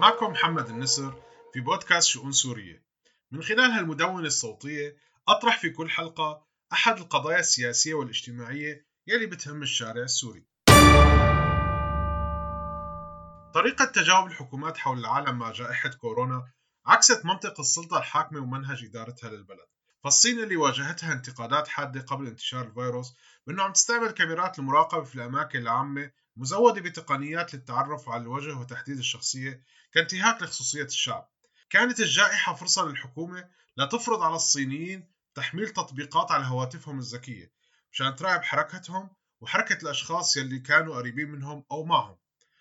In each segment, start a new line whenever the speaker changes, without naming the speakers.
معكم محمد النسر في بودكاست شؤون سورية. من خلال هالمدونة الصوتية أطرح في كل حلقة أحد القضايا السياسية والاجتماعية يلي بتهم الشارع السوري. طريقة تجاوب الحكومات حول العالم مع جائحة كورونا عكست منطق السلطة الحاكمة ومنهج إدارتها للبلد. فالصين اللي واجهتها انتقادات حادة قبل انتشار الفيروس بأنه عم تستعمل كاميرات المراقبة في الأماكن العامة مزودة بتقنيات للتعرف على الوجه وتحديد الشخصية كانتهاك لخصوصية الشعب. كانت الجائحة فرصة للحكومة لتفرض على الصينيين تحميل تطبيقات على هواتفهم الذكية مشان تراقب حركتهم وحركة الأشخاص يلي كانوا قريبين منهم أو معهم.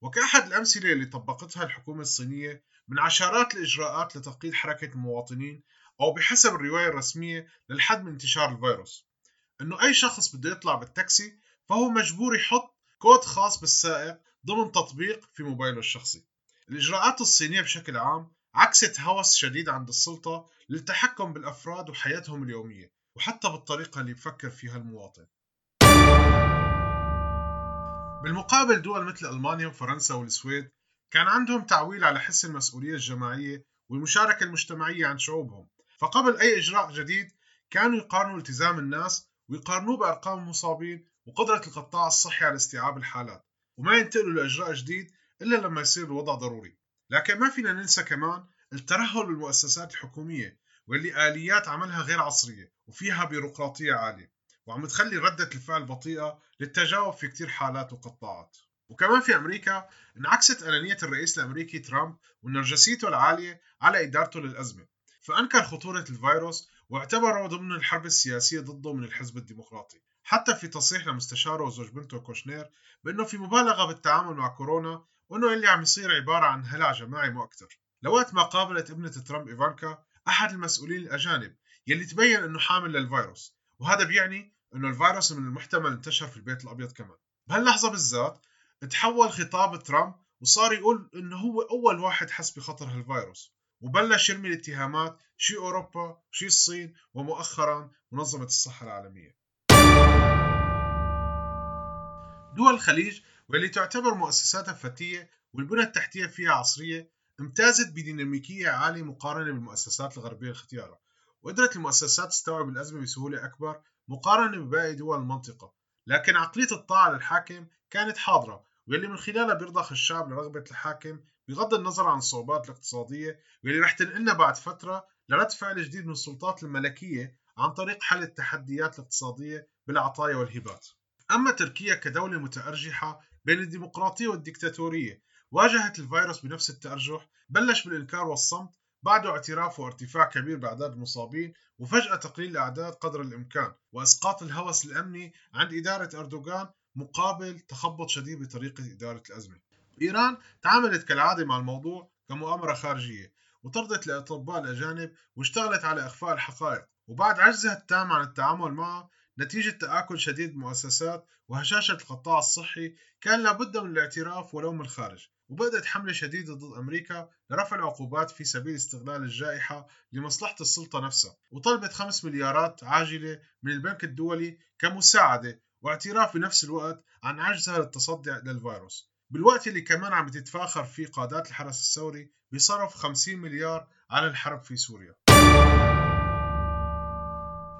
وكأحد الأمثلة اللي طبقتها الحكومة الصينية من عشرات الإجراءات لتقييد حركة المواطنين أو بحسب الرواية الرسمية للحد من انتشار الفيروس. إنه أي شخص بده يطلع بالتاكسي فهو مجبور يحط كود خاص بالسائق ضمن تطبيق في موبايله الشخصي. الإجراءات الصينية بشكل عام عكست هوس شديد عند السلطة للتحكم بالأفراد وحياتهم اليومية وحتى بالطريقة اللي بفكر فيها المواطن. بالمقابل دول مثل ألمانيا وفرنسا والسويد كان عندهم تعويل على حس المسؤولية الجماعية والمشاركة المجتمعية عند شعوبهم. فقبل أي إجراء جديد كانوا يقارنوا التزام الناس ويقارنوه بأرقام المصابين وقدرة القطاع الصحي على استيعاب الحالات وما ينتقلوا لإجراء جديد إلا لما يصير الوضع ضروري. لكن ما فينا ننسى كمان الترهل بالمؤسسات الحكومية واللي آليات عملها غير عصرية وفيها بيروقراطية عالية وعم تخلي ردة الفعل بطيئة للتجاوب في كتير حالات وقطاعات. وكمان في أمريكا انعكست أنانية الرئيس الأمريكي ترامب ونرجسيته العالية على إدارته للأزمة. فأنكر خطورة الفيروس واعتبره ضمن الحرب السياسية ضده من الحزب الديمقراطي حتى في تصريح لمستشاره وزوج بنته كوشنير بأنه في مبالغة بالتعامل مع كورونا وأنه اللي عم يصير عبارة عن هلع جماعي مو أكثر. لوقت ما قابلت ابنة ترامب إيفانكا أحد المسؤولين الأجانب يلي تبين أنه حامل للفيروس وهذا بيعني أنه الفيروس من المحتمل انتشر في البيت الأبيض كمان. بهاللحظة بالذات تحول خطاب ترامب وصار يقول إنه هو أول واحد حس بخطر هالفيروس. وبلش يرمي الاتهامات شي أوروبا شي الصين ومؤخرا منظمة الصحة العالمية. دول الخليج واللي تعتبر مؤسساتها فتية والبنى التحتية فيها عصرية امتازت بديناميكيه عاليه مقارنة بالمؤسسات الغربية الختيارة. وقدرت المؤسسات تستوعب الأزمة بسهولة أكبر مقارنة بباقي دول المنطقة. لكن عقلية الطاعة للحاكم كانت حاضرة واللي من خلالها بيرضخ الشعب لرغبة الحاكم بغض النظر عن الصعوبات الاقتصادية واللي رح تنقلنا بعد فترة لرد فعل جديد من السلطات الملكية عن طريق حل التحديات الاقتصادية بالعطايا والهبات. أما تركيا كدولة متأرجحة بين الديمقراطية والديكتاتورية واجهت الفيروس بنفس التأرجح بلش بالإنكار والصمت بعده اعتراف وارتفاع كبير بأعداد المصابين وفجأة تقليل الأعداد قدر الإمكان وإسقاط الهوس الأمني عند إدارة أردوغان مقابل تخبط شديد بطريقة إدارة الأزمة. إيران تعاملت كالعادة مع الموضوع كمؤامرة خارجية وطردت الأطباء الأجانب واشتغلت على إخفاء الحقائق وبعد عجزها التام عن التعامل معها نتيجة تآكل شديد المؤسسات وهشاشة القطاع الصحي كان لابد من الاعتراف ولو من الخارج وبدأت حملة شديدة ضد أمريكا لرفع العقوبات في سبيل استغلال الجائحة لمصلحة السلطة نفسها وطلبت 5 مليارات عاجلة من البنك الدولي كمساعدة واعتراف بنفس الوقت عن عجزها للتصدي للفيروس. بالوقت اللي كمان عم تتفاخر فيه قادات الحرس الثوري بصرف 50 مليار على الحرب في سوريا.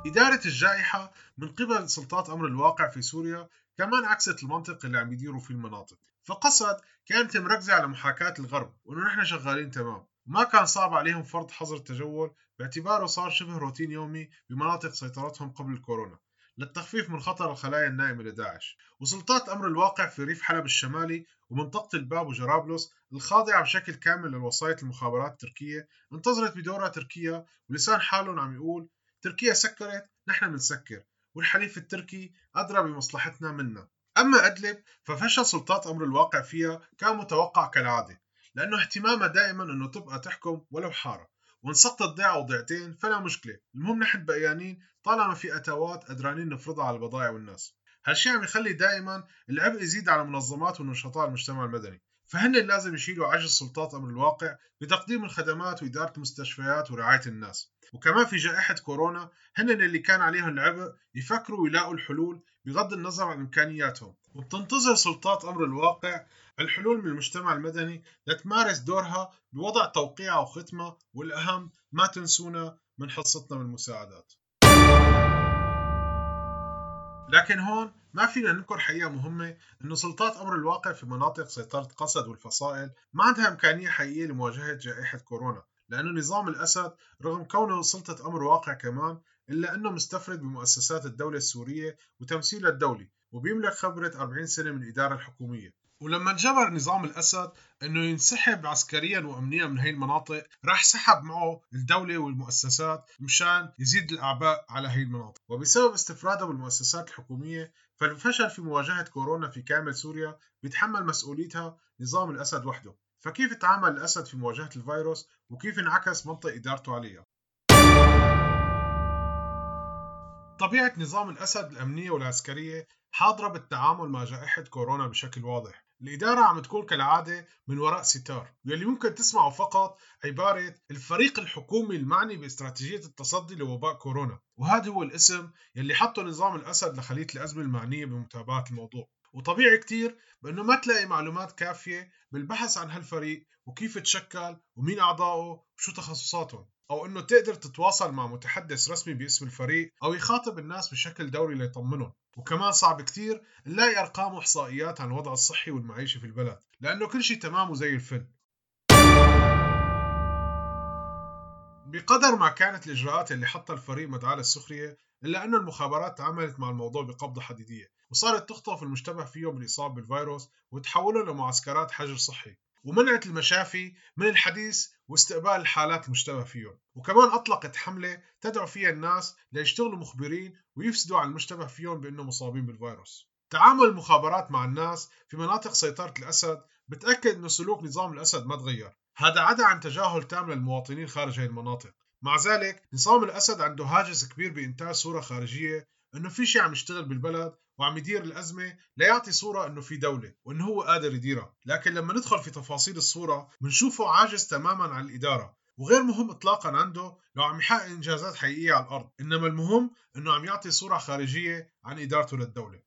إدارة الجائحة من قبل سلطات أمر الواقع في سوريا كمان عكست المنطق اللي عم يديروا فيه المناطق. فقصد كانت مركزة على محاكاة الغرب وإنه نحن شغالين تمام. ما كان صعب عليهم فرض حظر التجول باعتباره صار شبه روتين يومي بمناطق سيطرتهم قبل الكورونا للتخفيف من خطر الخلايا النائمة لداعش وسلطات أمر الواقع في ريف حلب الشمالي ومنطقة الباب وجرابلس الخاضعة بشكل كامل للوصاية المخابرات التركية انتظرت بدورها تركيا ولسان حالهم عم يقول تركيا سكرت نحن بنسكر والحليف التركي أدرى بمصلحتنا منا. أما أدلب ففشل سلطات أمر الواقع فيها كان متوقع كالعادة لأنه اهتمامها دائما أنه تبقى تحكم ولو حارة. وإن سقطت ضيعة أو ضيعتين فلا مشكلة. المهم نحن بقيانين طالما في أتوات قدرانين نفرضها على البضائع والناس. هالشيء عم يخلي دائما العبء يزيد على المنظمات والنشطاء المجتمع المدني. فهن لازم يشيلوا عجز سلطات أمر الواقع بتقديم الخدمات وإدارة المستشفيات ورعاية الناس. وكمان في جائحة كورونا هن اللي كان عليهم العبء يفكروا ويلاقوا الحلول بغض النظر عن إمكانياتهم. وبتنتظر سلطات أمر الواقع الحلول من المجتمع المدني لتمارس دورها بوضع توقيع وختمة والأهم ما تنسونا من حصتنا من المساعدات. لكن هون ما فينا ننكر حقيقة مهمة إنه سلطات أمر الواقع في مناطق سيطرة قسد والفصائل ما عندها إمكانية حقيقية لمواجهة جائحة كورونا لأنه نظام الأسد رغم كونه سلطة أمر واقع كمان إلا أنه مستفرد بمؤسسات الدولة السورية وتمثيلها الدولي وبيملك خبرة 40 سنة من الإدارة الحكومية. ولما انجبر نظام الأسد أنه ينسحب عسكريا وأمنيا من هي المناطق راح سحب معه الدولة والمؤسسات مشان يزيد الأعباء على هي المناطق. وبسبب استفراده بالمؤسسات الحكومية فالفشل في مواجهة كورونا في كامل سوريا بيتحمل مسؤوليتها نظام الأسد وحده. فكيف تعامل الأسد في مواجهة الفيروس؟ وكيف انعكس منطق إدارته عليها؟ طبيعة نظام الأسد الأمنية والعسكرية حاضرة بالتعامل مع جائحة كورونا بشكل واضح. الإدارة عم تكون كالعادة من وراء ستار واللي ممكن تسمعوا فقط عبارة الفريق الحكومي المعني باستراتيجية التصدي لوباء كورونا وهذا هو الاسم يلي حطه نظام الأسد لخلية الأزمة المعنية بمتابعة الموضوع. وطبيعي كتير بأنه ما تلاقي معلومات كافية بالبحث عن هالفريق وكيف تشكل ومين أعضائه وشو تخصصاتهم. أو أنه تقدر تتواصل مع متحدث رسمي باسم الفريق أو يخاطب الناس بشكل دوري ليطمنهم. وكمان صعب كتير نلاقي أرقام وإحصائيات عن الوضع الصحي والمعيشي في البلد لأنه كل شيء تمام وزي الفل. بقدر ما كانت الإجراءات اللي حطها الفريق مدعاة للسخرية إلا أنه المخابرات تعاملت مع الموضوع بقبضة حديدية وصارت تخطف المشتبه فيهم بالإصابة بالفيروس وتحولهم لمعسكرات حجر صحي. ومنعت المشافي من الحديث واستقبال الحالات المشتبه فيهم وكمان أطلقت حملة تدعو فيها الناس ليشتغلوا مخبرين ويفسدوا على المشتبه فيهم بأنهم مصابين بالفيروس. تعامل المخابرات مع الناس في مناطق سيطرة الأسد بتأكد أن سلوك نظام الأسد ما تغير. هذا عدا عن تجاهل تام للمواطنين خارج هذه المناطق. مع ذلك نظام الأسد عنده هاجس كبير بإنتاج صورة خارجية أنه في شيء عم يشتغل بالبلد وعم يدير الأزمة ليعطي صورة أنه في دولة وأنه هو قادر يديرها. لكن لما ندخل في تفاصيل الصورة بنشوفه عاجز تماما عن الإدارة. وغير مهم اطلاقا عنده لو عم يحقق إنجازات حقيقية على الأرض. إنما المهم إنه عم يعطي صورة خارجية عن إدارته للدولة.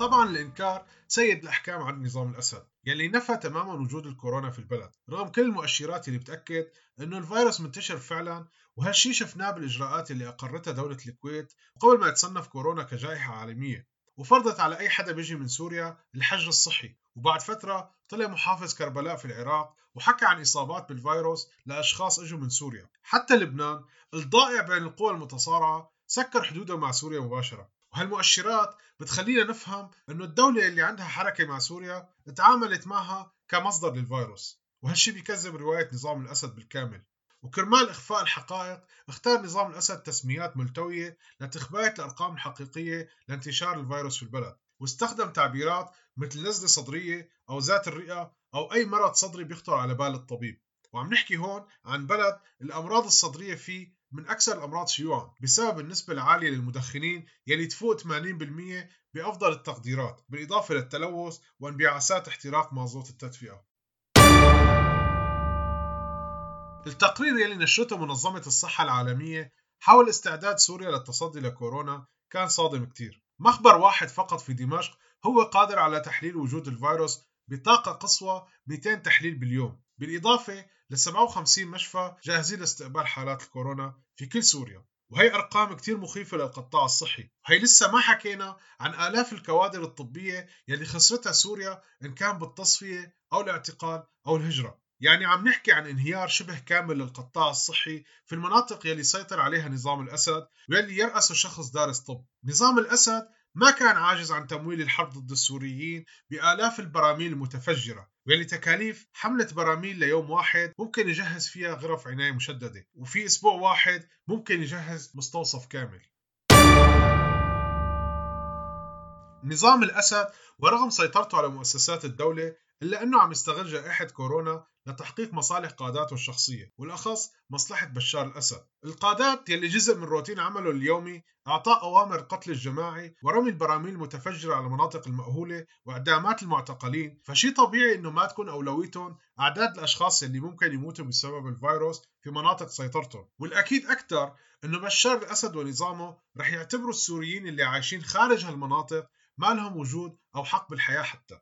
طبعا الإنكار سيد الأحكام عن نظام الأسد يلي نفى تماما وجود الكورونا في البلد رغم كل المؤشرات اللي بتأكد إنه الفيروس منتشر فعلا وهالشي شفناه بالإجراءات اللي أقرتها دولة الكويت قبل ما يتصنف كورونا كجائحة عالمية. وفرضت على أي حدا بيجي من سوريا الحجر الصحي. وبعد فترة طلع محافظ كربلاء في العراق وحكى عن إصابات بالفيروس لأشخاص إجوا من سوريا. حتى لبنان الضائع بين القوى المتصارعة سكر حدوده مع سوريا مباشرة. وهالمؤشرات بتخلينا نفهم إنه الدولة اللي عندها حركة مع سوريا تعاملت معها كمصدر للفيروس. وهالشي بيكذب رواية نظام الأسد بالكامل. وكرمال إخفاء الحقائق اختار نظام الأسد تسميات ملتوية لتخباية الأرقام الحقيقية لانتشار الفيروس في البلد. واستخدم تعبيرات مثل نزلة صدرية أو ذات الرئة أو أي مرض صدري بيخطر على بال الطبيب. وعم نحكي هون عن بلد الأمراض الصدرية فيه من أكثر الأمراض شيوعا بسبب النسبة العالية للمدخنين يلي تفوق 80% بأفضل التقديرات بالإضافة للتلوث وانبعاثات احتراق مازوت التدفئة. التقرير يلي نشرته منظمة الصحة العالمية حول استعداد سوريا للتصدي لكورونا كان صادم كتير. مخبر واحد فقط في دمشق هو قادر على تحليل وجود الفيروس بطاقة قصوى 200 تحليل باليوم. بالإضافة ل 57 مشفى جاهزين لاستقبال حالات الكورونا في كل سوريا وهي أرقام كتير مخيفة للقطاع الصحي. وهي لسه ما حكينا عن آلاف الكوادر الطبية يلي خسرتها سوريا إن كان بالتصفية أو الاعتقال أو الهجرة. يعني عم نحكي عن انهيار شبه كامل للقطاع الصحي في المناطق يلي سيطر عليها نظام الأسد ويلي يرأسه شخص دارس طب. نظام الأسد ما كان عاجز عن تمويل الحرب ضد السوريين بآلاف البراميل المتفجرة واللي تكاليف حملة براميل ليوم واحد ممكن يجهز فيها غرف عناية مشددة وفي أسبوع واحد ممكن يجهز مستوصف كامل. نظام الأسد ورغم سيطرته على مؤسسات الدولة إلا أنه عم يستغل جائحة كورونا لتحقيق مصالح قاداته الشخصية والأخص مصلحة بشار الأسد. القادات يلي جزء من روتين عمله اليومي أعطاء أوامر القتل الجماعي ورمي البراميل المتفجرة على المناطق المأهولة وإعدامات المعتقلين فشي طبيعي أنه ما تكون أولويتهم أعداد الأشخاص يلي ممكن يموتوا بسبب الفيروس في مناطق سيطرتهم. والأكيد أكثر أنه بشار الأسد ونظامه رح يعتبروا السوريين اللي عايشين خارج هالمناطق ما لهم وجود أو حق بالحياة حتى.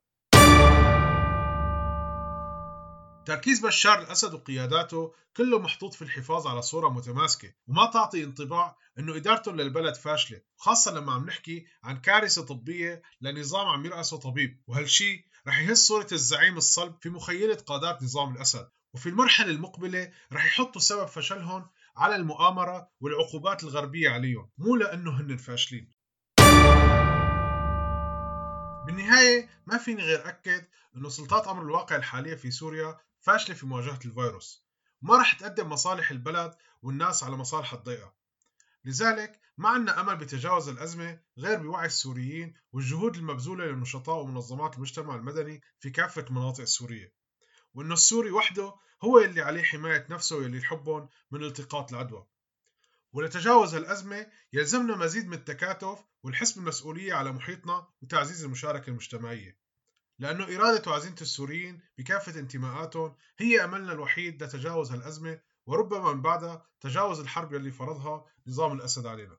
تركيز بشار الأسد وقياداته كله محطوط في الحفاظ على صورة متماسكة وما تعطي انطباع أنه إدارتهم للبلد فاشلة خاصة لما عم نحكي عن كارثة طبية لنظام عم يرأسه طبيب وهالشي رح يهز صورة الزعيم الصلب في مخيلة قادات نظام الأسد. وفي المرحلة المقبلة رح يحطوا سبب فشلهم على المؤامرة والعقوبات الغربية عليهم مو لأنه هن فاشلين بالنهاية ما فيني غير أكد أنه سلطات أمر الواقع الحالية في سوريا فاشلة في مواجهة الفيروس. وما رح تقدم مصالح البلد والناس على مصالح الضيقة. لذلك ما عندنا أمل بتجاوز الأزمة غير بوعي السوريين والجهود المبذولة للنشطاء ومنظمات المجتمع المدني في كافة المناطق السورية. وأنه السوري وحده هو اللي عليه حماية نفسه واللي يحبهم من التقاط العدوى. ولتجاوز الأزمة يلزمنا مزيد من التكاتف والحس بالمسؤولية على محيطنا وتعزيز المشاركة المجتمعية. لأنه إرادة وعزيمة السوريين بكافة انتماءاتهم هي أملنا الوحيد لتجاوز هالأزمة وربما من بعدها تجاوز الحرب يلي فرضها نظام الأسد علينا.